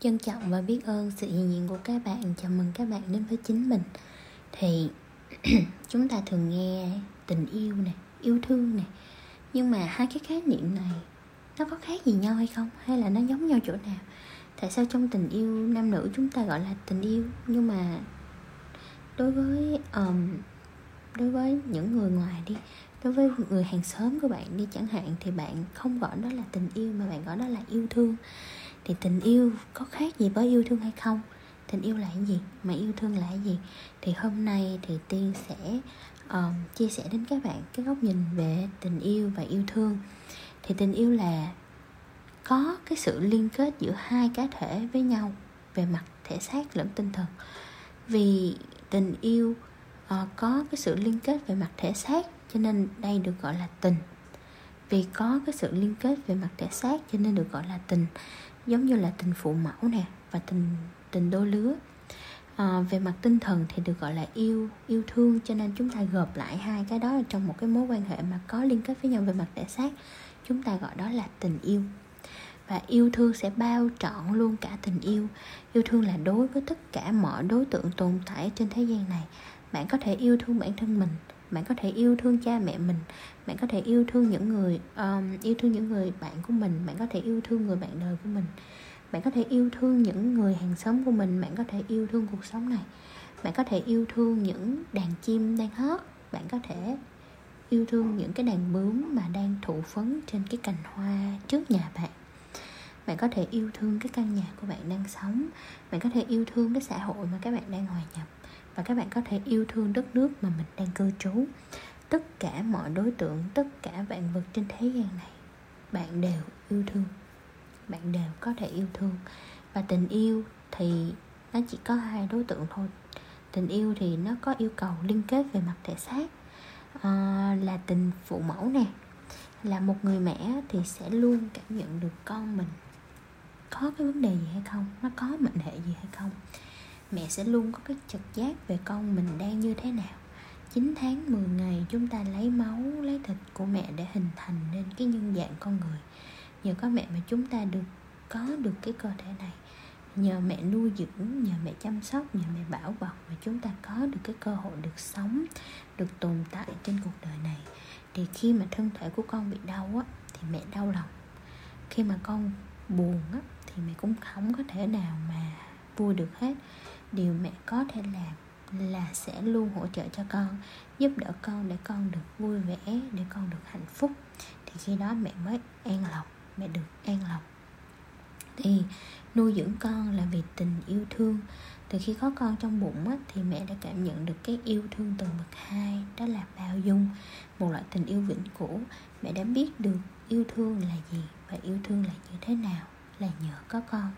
trân trọng và biết ơn sự hiện diện của các bạn. Chào mừng các bạn đến với chính mình. Thì chúng ta thường nghe tình yêu này yêu thương này nhưng mà hai cái khái niệm này nó có khác gì nhau hay không? Hay là nó giống nhau chỗ nào? Tại sao trong tình yêu nam nữ chúng ta gọi là tình yêu? Nhưng mà đối với um, đối với những người ngoài đi đối với người hàng xóm của bạn đi chẳng hạn thì bạn không gọi đó là tình yêu mà bạn gọi đó là yêu thương thì tình yêu có khác gì với yêu thương hay không? Tình yêu là cái gì? Mà yêu thương là cái gì? Thì hôm nay thì tiên sẽ um, chia sẻ đến các bạn cái góc nhìn về tình yêu và yêu thương. Thì tình yêu là có cái sự liên kết giữa hai cá thể với nhau về mặt thể xác lẫn tinh thần. Vì tình yêu uh, có cái sự liên kết về mặt thể xác cho nên đây được gọi là tình. Vì có cái sự liên kết về mặt thể xác cho nên được gọi là tình giống như là tình phụ mẫu nè và tình tình đôi lứa. À, về mặt tinh thần thì được gọi là yêu yêu thương cho nên chúng ta gộp lại hai cái đó trong một cái mối quan hệ mà có liên kết với nhau về mặt thể xác. Chúng ta gọi đó là tình yêu. Và yêu thương sẽ bao trọn luôn cả tình yêu. Yêu thương là đối với tất cả mọi đối tượng tồn tại trên thế gian này. Bạn có thể yêu thương bản thân mình bạn có thể yêu thương cha mẹ mình bạn có thể yêu thương những người um, yêu thương những người bạn của mình bạn có thể yêu thương người bạn đời của mình bạn có thể yêu thương những người hàng xóm của mình bạn có thể yêu thương cuộc sống này bạn có thể yêu thương những đàn chim đang hót bạn có thể yêu thương những cái đàn bướm mà đang thụ phấn trên cái cành hoa trước nhà bạn bạn có thể yêu thương cái căn nhà của bạn đang sống bạn có thể yêu thương cái xã hội mà các bạn đang hòa nhập và các bạn có thể yêu thương đất nước mà mình đang cư trú tất cả mọi đối tượng tất cả vạn vật trên thế gian này. Bạn đều yêu thương. Bạn đều có thể yêu thương. Và tình yêu thì nó chỉ có hai đối tượng thôi. Tình yêu thì nó có yêu cầu liên kết về mặt thể xác. À, là tình phụ mẫu nè. Là một người mẹ thì sẽ luôn cảm nhận được con mình có cái vấn đề gì hay không nó có mệnh hệ gì hay không. Mẹ sẽ luôn có cái trực giác về con mình đang như thế nào. 9 tháng 10 ngày chúng ta lấy máu, lấy thịt của mẹ để hình thành nên cái nhân dạng con người. Nhờ có mẹ mà chúng ta được, có được cái cơ thể này. Nhờ mẹ nuôi dưỡng, nhờ mẹ chăm sóc, nhờ mẹ bảo bọc mà chúng ta có được cái cơ hội được sống, được tồn tại trên cuộc đời này. Thì khi mà thân thể của con bị đau á, thì mẹ đau lòng. Khi mà con buồn á, thì mẹ cũng không có thể nào mà vui được hết. Điều mẹ có thể làm là sẽ luôn hỗ trợ cho con giúp đỡ con để con được vui vẻ để con được hạnh phúc. Thì khi đó mẹ mới an lòng mẹ được an lòng. Thì nuôi dưỡng con là vì tình yêu thương. Từ khi có con trong bụng á, thì mẹ đã cảm nhận được cái yêu thương từ bậc hai đó là bao dung. Một loại tình yêu vĩnh cửu mẹ đã biết được yêu thương là gì và yêu thương là như thế nào là nhờ có con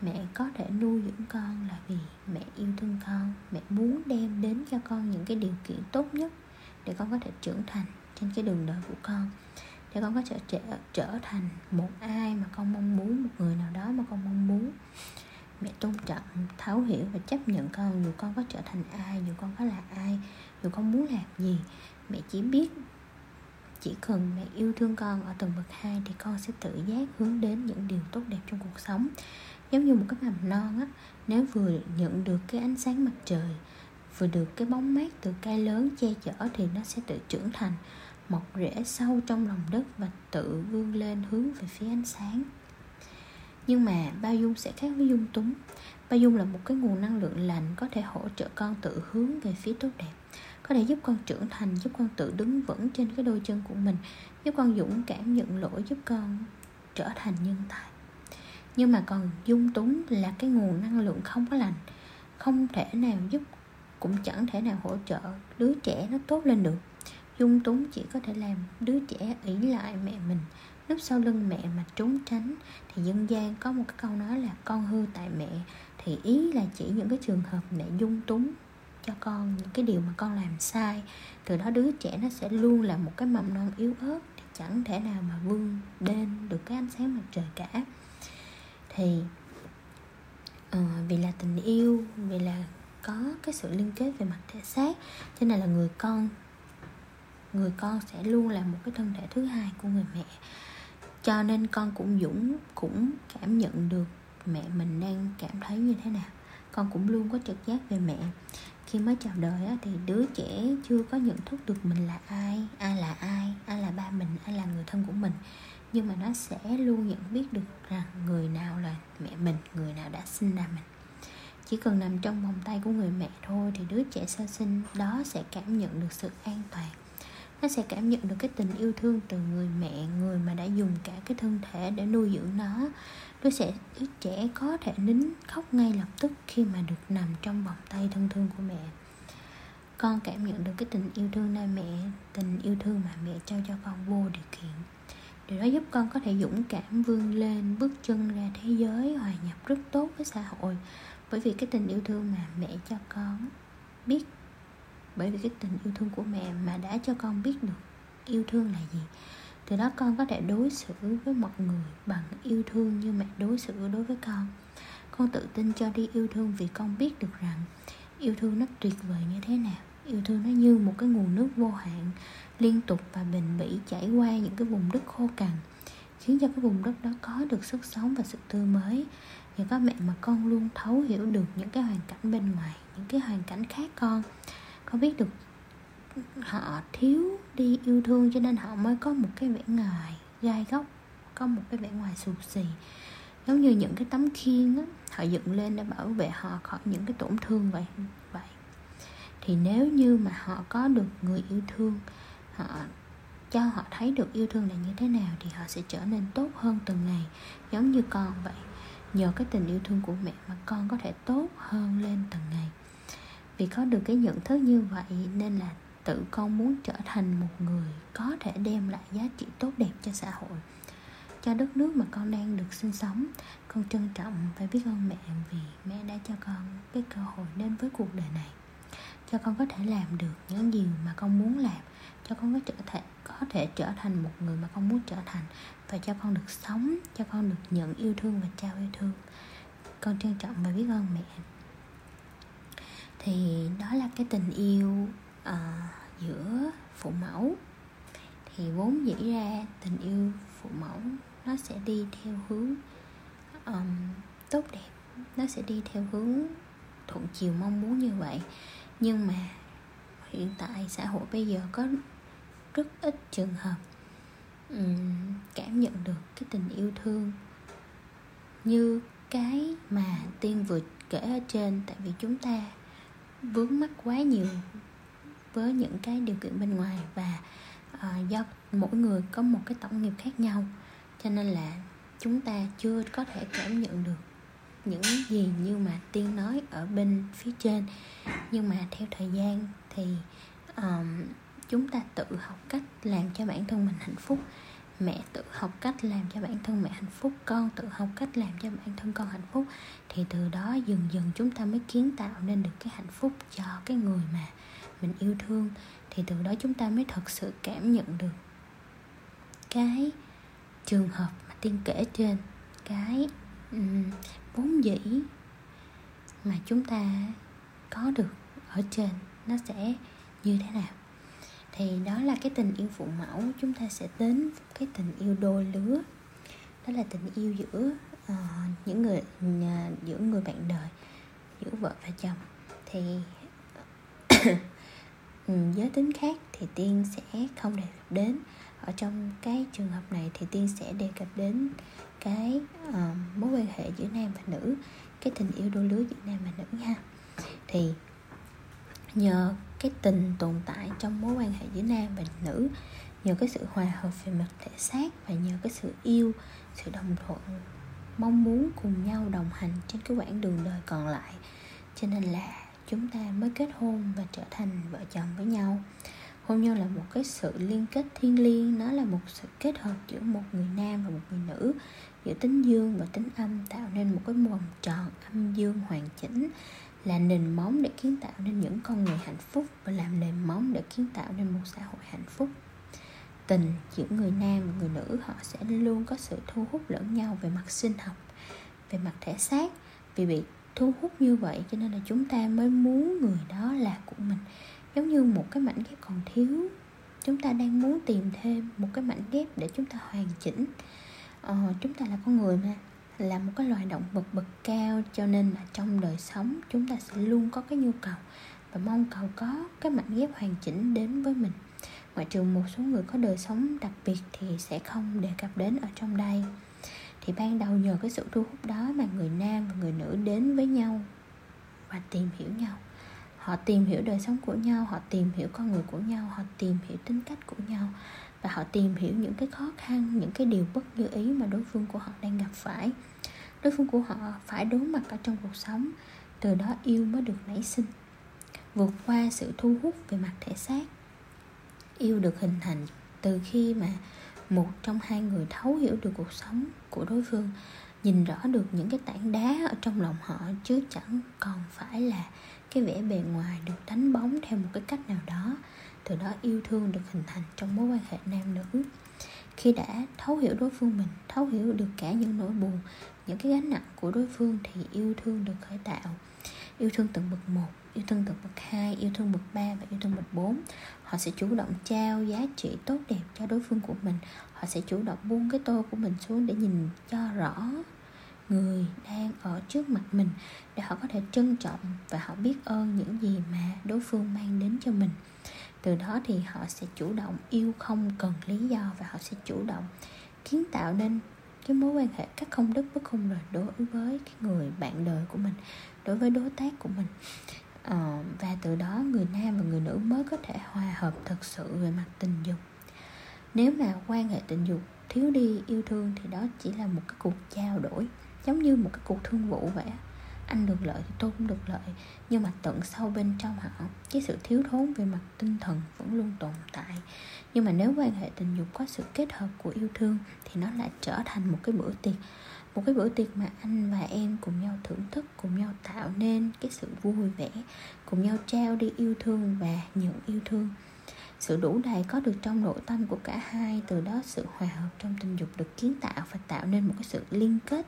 mẹ có thể nuôi dưỡng con là vì mẹ yêu thương con. Mẹ muốn đem đến cho con những cái điều kiện tốt nhất để con có thể trưởng thành trên cái đường đời của con để con có thể trở, trở thành một ai mà con mong muốn một người nào đó mà con mong muốn. Mẹ tôn trọng thấu hiểu và chấp nhận con dù con có trở thành ai dù con có là ai dù con muốn làm gì. Mẹ chỉ biết chỉ cần mẹ yêu thương con ở tầng bậc hai thì con sẽ tự giác hướng đến những điều tốt đẹp trong cuộc sống giống như một cái mầm non á, nếu vừa nhận được cái ánh sáng mặt trời, vừa được cái bóng mát từ cây lớn che chở thì nó sẽ tự trưởng thành, mọc rễ sâu trong lòng đất và tự vươn lên hướng về phía ánh sáng. Nhưng mà bao dung sẽ khác với dung túng. Bao dung là một cái nguồn năng lượng lành có thể hỗ trợ con tự hướng về phía tốt đẹp, có thể giúp con trưởng thành, giúp con tự đứng vững trên cái đôi chân của mình, giúp con dũng cảm nhận lỗi, giúp con trở thành nhân tài nhưng mà còn dung túng là cái nguồn năng lượng không có lành, không thể nào giúp, cũng chẳng thể nào hỗ trợ đứa trẻ nó tốt lên được. Dung túng chỉ có thể làm đứa trẻ ỷ lại mẹ mình núp sau lưng mẹ mà trốn tránh thì dân gian có một cái câu nói là con hư tại mẹ thì ý là chỉ những cái trường hợp mẹ dung túng cho con những cái điều mà con làm sai, từ đó đứa trẻ nó sẽ luôn là một cái mầm non yếu ớt, thì chẳng thể nào mà vươn lên được cái ánh sáng mặt trời cả thì uh, vì là tình yêu vì là có cái sự liên kết về mặt thể xác cho nên là người con người con sẽ luôn là một cái thân thể thứ hai của người mẹ. Cho nên con cũng dũng cũng cảm nhận được mẹ mình đang cảm thấy như thế nào. Con cũng luôn có trực giác về mẹ. Khi mới chào đời á, thì đứa trẻ chưa có nhận thức được mình là ai ai là ai ai là ba mình ai là người thân của mình nhưng mà nó sẽ luôn nhận biết được rằng người nào là mẹ mình, người nào đã sinh ra mình. Chỉ cần nằm trong vòng tay của người mẹ thôi thì đứa trẻ sơ sinh đó sẽ cảm nhận được sự an toàn. Nó sẽ cảm nhận được cái tình yêu thương từ người mẹ, người mà đã dùng cả cái thân thể để nuôi dưỡng nó. Đứa sẽ, đứa trẻ có thể nín khóc ngay lập tức khi mà được nằm trong vòng tay thân thương của mẹ. Con cảm nhận được cái tình yêu thương nơi mẹ, tình yêu thương mà mẹ trao cho con vô điều kiện điều đó giúp con có thể dũng cảm vươn lên, bước chân ra thế giới, hòa nhập rất tốt với xã hội. Bởi vì cái tình yêu thương mà mẹ cho con biết, bởi vì cái tình yêu thương của mẹ mà đã cho con biết được yêu thương là gì, từ đó con có thể đối xử với mọi người bằng yêu thương như mẹ đối xử đối với con. Con tự tin cho đi yêu thương vì con biết được rằng yêu thương nó tuyệt vời như thế nào yêu thương nó như một cái nguồn nước vô hạn, liên tục và bền bỉ chảy qua những cái vùng đất khô cằn, khiến cho cái vùng đất đó có được sức sống và sự tươi mới. Và các mẹ mà con luôn thấu hiểu được những cái hoàn cảnh bên ngoài, những cái hoàn cảnh khác con. Con biết được họ thiếu đi yêu thương cho nên họ mới có một cái vẻ ngoài gai góc, có một cái vẻ ngoài xù xì. Giống như những cái tấm khiên á, họ dựng lên để bảo vệ họ khỏi những cái tổn thương vậy thì nếu như mà họ có được người yêu thương, họ cho họ thấy được yêu thương là như thế nào thì họ sẽ trở nên tốt hơn từng ngày, giống như con vậy. Nhờ cái tình yêu thương của mẹ mà con có thể tốt hơn lên từng ngày. Vì có được cái nhận thức như vậy nên là tự con muốn trở thành một người có thể đem lại giá trị tốt đẹp cho xã hội, cho đất nước mà con đang được sinh sống. Con trân trọng và biết ơn mẹ vì mẹ đã cho con cái cơ hội đến với cuộc đời này cho con có thể làm được những gì mà con muốn làm. Cho con có trở thể có thể trở thành một người mà con muốn trở thành. Và cho con được sống cho con được nhận yêu thương và trao yêu thương. Con trân trọng và biết ơn mẹ. Thì đó là cái tình yêu uh, giữa phụ mẫu. Thì vốn dĩ ra tình yêu phụ mẫu nó sẽ đi theo hướng um, tốt đẹp. Nó sẽ đi theo hướng thuận chiều mong muốn như vậy nhưng mà hiện tại xã hội bây giờ có rất ít trường hợp um, cảm nhận được cái tình yêu thương như cái mà tiên vừa kể ở trên. Tại vì chúng ta vướng mắc quá nhiều với những cái điều kiện bên ngoài và uh, do mỗi người có một cái tổng nghiệp khác nhau. Cho nên là chúng ta chưa có thể cảm nhận được những gì như mà tiên nói ở bên phía trên. Nhưng mà theo thời gian thì um, chúng ta tự học cách làm cho bản thân mình hạnh phúc. Mẹ tự học cách làm cho bản thân mẹ hạnh phúc con tự học cách làm cho bản thân con hạnh phúc. Thì từ đó dần dần chúng ta mới kiến tạo nên được cái hạnh phúc cho cái người mà mình yêu thương. Thì từ đó chúng ta mới thật sự cảm nhận được cái trường hợp mà tiên kể trên cái um, vốn dĩ mà chúng ta có được ở trên nó sẽ như thế nào? Thì đó là cái tình yêu phụ mẫu chúng ta sẽ đến cái tình yêu đôi lứa. Đó là tình yêu giữa uh, những người uh, giữa người bạn đời giữa vợ và chồng. Thì ừ, giới tính khác thì tiên sẽ không đề cập đến. Ở trong cái trường hợp này thì tiên sẽ đề cập đến cái uh, mối quan hệ giữa nam và nữ cái tình yêu đôi lứa giữa nam và nữ nha, thì nhờ cái tình tồn tại trong mối quan hệ giữa nam và nữ nhờ cái sự hòa hợp về mặt thể xác và nhờ cái sự yêu sự đồng thuận mong muốn cùng nhau đồng hành trên cái quãng đường đời còn lại cho nên là chúng ta mới kết hôn và trở thành vợ chồng với nhau. Hôn nhân là một cái sự liên kết thiên liêng nó là một sự kết hợp giữa một người nam và một người nữ giữa tính dương và tính âm tạo nên một cái vòng tròn âm dương hoàn chỉnh, là nền móng để kiến tạo nên những con người hạnh phúc và làm nền móng để kiến tạo nên một xã hội hạnh phúc. Tình giữa người nam và người nữ, họ sẽ luôn có sự thu hút lẫn nhau về mặt sinh học, về mặt thể xác. Vì bị thu hút như vậy, cho nên là chúng ta mới muốn người đó là của mình, giống như một cái mảnh ghép còn thiếu. Chúng ta đang muốn tìm thêm một cái mảnh ghép để chúng ta hoàn chỉnh ờ, chúng ta là con người mà là một cái loài động vật bậc cao cho nên là trong đời sống chúng ta sẽ luôn có cái nhu cầu và mong cầu có cái mảnh ghép hoàn chỉnh đến với mình. Ngoại trừ một số người có đời sống đặc biệt thì sẽ không đề cập đến ở trong đây. Thì ban đầu nhờ cái sự thu hút đó mà người nam và người nữ đến với nhau và tìm hiểu nhau. Họ tìm hiểu đời sống của nhau họ tìm hiểu con người của nhau họ tìm hiểu tính cách của nhau và họ tìm hiểu những cái khó khăn, những cái điều bất như ý mà đối phương của họ đang gặp phải. Đối phương của họ phải đối mặt ở trong cuộc sống, từ đó yêu mới được nảy sinh, vượt qua sự thu hút về mặt thể xác. Yêu được hình thành từ khi mà một trong hai người thấu hiểu được cuộc sống của đối phương, nhìn rõ được những cái tảng đá ở trong lòng họ, chứ chẳng còn phải là cái vẻ bề ngoài được đánh bóng theo một cái cách nào đó từ đó yêu thương được hình thành trong mối quan hệ nam nữ. Khi đã thấu hiểu đối phương mình, thấu hiểu được cả những nỗi buồn, những cái gánh nặng của đối phương thì yêu thương được khởi tạo. Yêu thương từng bậc một, yêu thương từng bậc hai, yêu thương bậc ba và yêu thương bậc bốn. Họ sẽ chủ động trao giá trị tốt đẹp cho đối phương của mình. Họ sẽ chủ động buông cái tôi của mình xuống để nhìn cho rõ người đang ở trước mặt mình, để họ có thể trân trọng và họ biết ơn những gì mà đối phương mang đến cho mình từ đó thì họ sẽ chủ động yêu không cần lý do và họ sẽ chủ động kiến tạo nên cái mối quan hệ các không đức bất không rồi đối với cái người bạn đời của mình đối với đối tác của mình. Ờ, và từ đó người nam và người nữ mới có thể hòa hợp thật sự về mặt tình dục. Nếu mà quan hệ tình dục thiếu đi yêu thương thì đó chỉ là một cái cuộc trao đổi giống như một cái cuộc thương vụ vậy anh được lợi thì tôi cũng được lợi. Nhưng mà tận sâu bên trong họ, cái sự thiếu thốn về mặt tinh thần vẫn luôn tồn tại. Nhưng mà nếu quan hệ tình dục có sự kết hợp của yêu thương, thì nó lại trở thành một cái bữa tiệc. Một cái bữa tiệc mà anh và em cùng nhau thưởng thức, cùng nhau tạo nên cái sự vui vẻ, cùng nhau trao đi yêu thương và nhận yêu thương. Sự đủ đầy có được trong nội tâm của cả hai, từ đó sự hòa hợp trong tình dục được kiến tạo và tạo nên một cái sự liên kết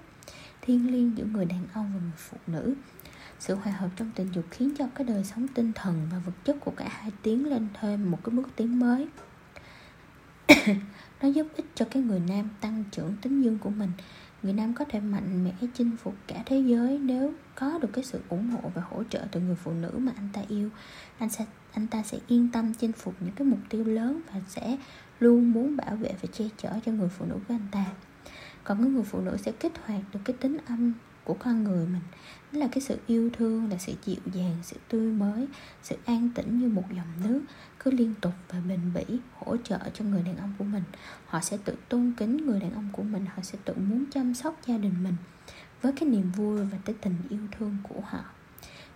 thiêng liêng giữa người đàn ông và người phụ nữ. Sự hòa hợp trong tình dục khiến cho cái đời sống tinh thần và vật chất của cả hai tiến lên thêm một cái bước tiến mới. Nó giúp ích cho cái người nam tăng trưởng tính dương của mình. Người nam có thể mạnh mẽ chinh phục cả thế giới nếu có được cái sự ủng hộ và hỗ trợ từ người phụ nữ mà anh ta yêu. Anh sẽ, anh ta sẽ yên tâm chinh phục những cái mục tiêu lớn và sẽ luôn muốn bảo vệ và che chở cho người phụ nữ của anh ta còn cái người phụ nữ sẽ kích hoạt được cái tính âm của con người mình. Đó là cái sự yêu thương, là sự dịu dàng, sự tươi mới, sự an tĩnh như một dòng nước cứ liên tục và bền bỉ, hỗ trợ cho người đàn ông của mình. Họ sẽ tự tôn kính người đàn ông của mình, họ sẽ tự muốn chăm sóc gia đình mình với cái niềm vui và cái tình yêu thương của họ.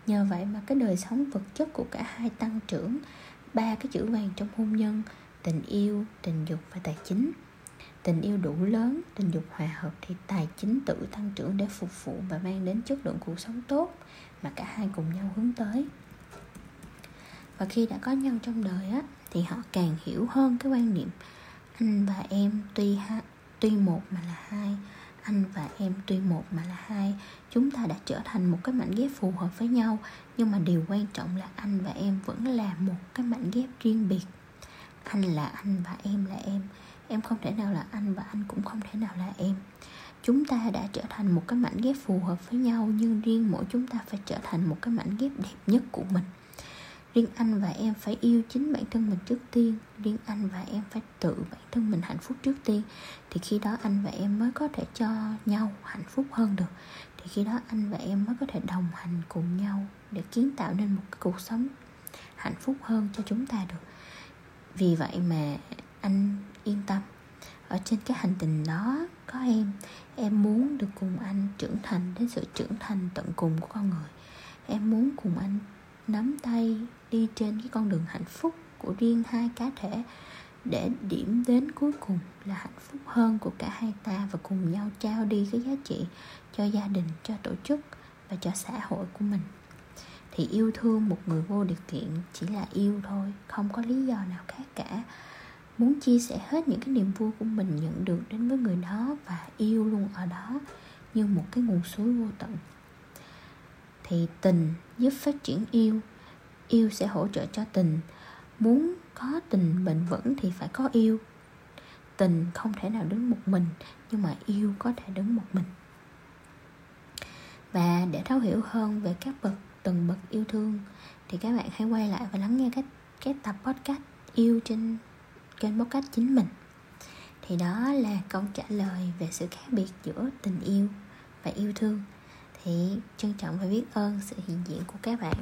Nhờ vậy mà cái đời sống vật chất của cả hai tăng trưởng ba cái chữ vàng trong hôn nhân, tình yêu, tình dục và tài chính tình yêu đủ lớn tình dục hòa hợp thì tài chính tự tăng trưởng để phục vụ và mang đến chất lượng cuộc sống tốt mà cả hai cùng nhau hướng tới. Và khi đã có nhau trong đời á thì họ càng hiểu hơn cái quan niệm anh và em tuy ha, tuy một mà là hai anh và em tuy một mà là hai. Chúng ta đã trở thành một cái mảnh ghép phù hợp với nhau nhưng mà điều quan trọng là anh và em vẫn là một cái mảnh ghép riêng biệt. Anh là anh và em là em em không thể nào là anh và anh cũng không thể nào là em. Chúng ta đã trở thành một cái mảnh ghép phù hợp với nhau, nhưng riêng mỗi chúng ta phải trở thành một cái mảnh ghép đẹp nhất của mình. Riêng anh và em phải yêu chính bản thân mình trước tiên. Riêng anh và em phải tự bản thân mình hạnh phúc trước tiên. Thì khi đó anh và em mới có thể cho nhau hạnh phúc hơn được. Thì khi đó anh và em mới có thể đồng hành cùng nhau để kiến tạo nên một cái cuộc sống hạnh phúc hơn cho chúng ta được. Vì vậy mà anh yên tâm. Ở trên cái hành trình đó, có em. Em muốn được cùng anh trưởng thành đến sự trưởng thành tận cùng của con người. Em muốn cùng anh nắm tay đi trên cái con đường hạnh phúc của riêng hai cá thể để điểm đến cuối cùng là hạnh phúc hơn của cả hai ta và cùng nhau trao đi cái giá trị cho gia đình, cho tổ chức và cho xã hội của mình. Thì yêu thương một người vô điều kiện chỉ là yêu thôi, không có lý do nào khác cả muốn chia sẻ hết những cái niềm vui của mình nhận được đến với người đó và yêu luôn ở đó như một cái nguồn suối vô tận. Thì tình giúp phát triển yêu. Yêu sẽ hỗ trợ cho tình. Muốn có tình bền vững thì phải có yêu. Tình không thể nào đứng một mình, nhưng mà yêu có thể đứng một mình. Và để thấu hiểu hơn về các bậc, từng bậc yêu thương, thì các bạn hãy quay lại và lắng nghe các cái tập podcast yêu trên kênh podcast chính mình. Thì đó là câu trả lời về sự khác biệt giữa tình yêu và yêu thương. Thì trân trọng và biết ơn sự hiện diện của các bạn.